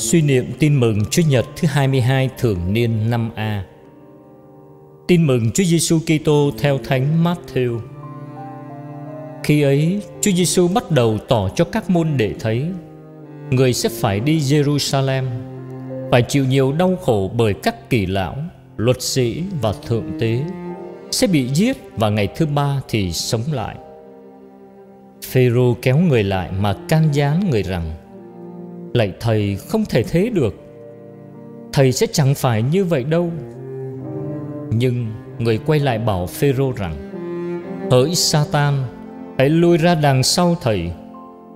Suy niệm tin mừng Chúa Nhật thứ 22 thường niên năm A. Tin mừng Chúa Giêsu Kitô theo Thánh Matthew. Khi ấy, Chúa Giêsu bắt đầu tỏ cho các môn đệ thấy người sẽ phải đi Jerusalem, phải chịu nhiều đau khổ bởi các kỳ lão, luật sĩ và thượng tế, sẽ bị giết và ngày thứ ba thì sống lại. Phêrô kéo người lại mà can gián người rằng: Lạy thầy, không thể thế được. Thầy sẽ chẳng phải như vậy đâu. Nhưng người quay lại bảo Phêrô rằng, Hỡi Satan, Hãy lui ra đằng sau thầy.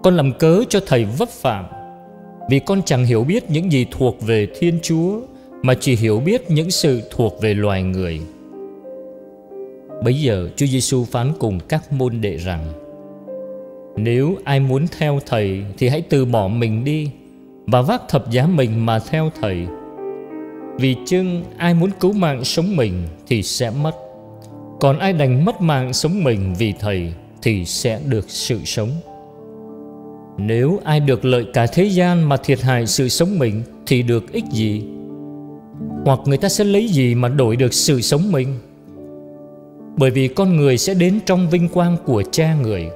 Con làm cớ cho thầy vấp phạm. Vì con chẳng hiểu biết những gì thuộc về Thiên Chúa, Mà chỉ hiểu biết những sự thuộc về loài người. Bây giờ Chúa Giêsu phán cùng các môn đệ rằng, Nếu ai muốn theo thầy Thì hãy từ bỏ mình đi và vác thập giá mình mà theo thầy. Vì chưng ai muốn cứu mạng sống mình thì sẽ mất. Còn ai đành mất mạng sống mình vì thầy thì sẽ được sự sống. Nếu ai được lợi cả thế gian mà thiệt hại sự sống mình thì được ích gì? Hoặc người ta sẽ lấy gì mà đổi được sự sống mình? Bởi vì con người sẽ đến trong vinh quang của cha người,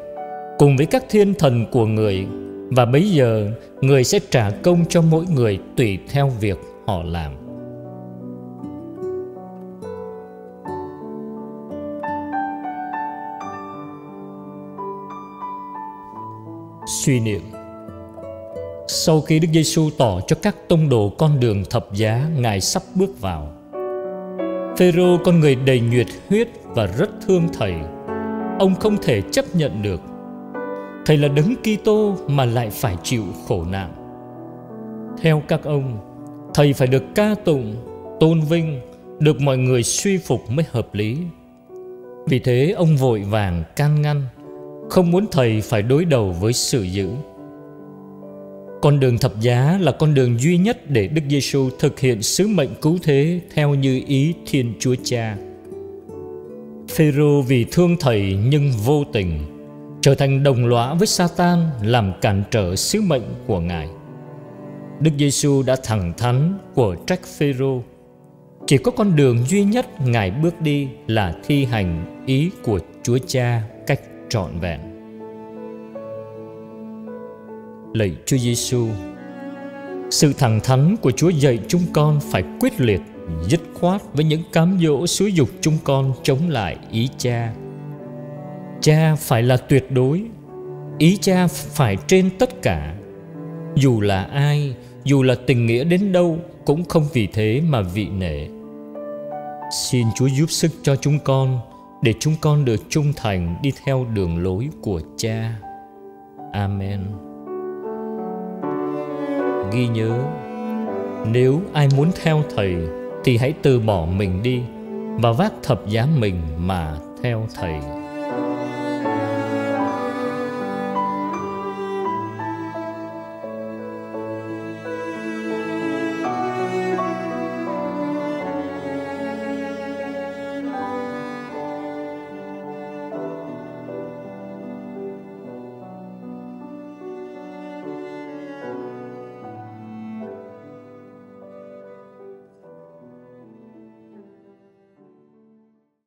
cùng với các thiên thần của người và bây giờ, người sẽ trả công cho mỗi người tùy theo việc họ làm. Suy niệm. Sau khi Đức Giêsu tỏ cho các tông đồ con đường thập giá, Ngài sắp bước vào. Phêrô, con người đầy nhiệt huyết và rất thương thầy. Ông không thể chấp nhận được. Thầy là đấng Kitô mà lại phải chịu khổ nạn. Theo các ông, thầy phải được ca tụng, tôn vinh, được mọi người suy phục mới hợp lý. Vì thế ông vội vàng can ngăn, không muốn thầy phải đối đầu với sự dữ. Con đường thập giá là con đường duy nhất để Đức Giêsu thực hiện sứ mệnh cứu thế theo như ý Thiên Chúa Cha. Phêrô vì thương thầy nhưng vô tình trở thành đồng lõa với Satan làm cản trở sứ mệnh của Ngài. Đức Giêsu đã thẳng thắn của trách Phêrô. Chỉ có con đường duy nhất Ngài bước đi là thi hành ý của Chúa Cha cách trọn vẹn. Lạy Chúa Giêsu, sự thẳng thắn của Chúa dạy chúng con phải quyết liệt, dứt khoát với những cám dỗ xúi dục chúng con chống lại ý Cha cha phải là tuyệt đối, ý cha phải trên tất cả. Dù là ai, dù là tình nghĩa đến đâu cũng không vì thế mà vị nể. Xin chúa giúp sức cho chúng con, để chúng con được trung thành đi theo đường lối của cha. Amen. Ghi nhớ, nếu ai muốn theo thầy thì hãy từ bỏ mình đi và vác thập giá mình mà theo thầy.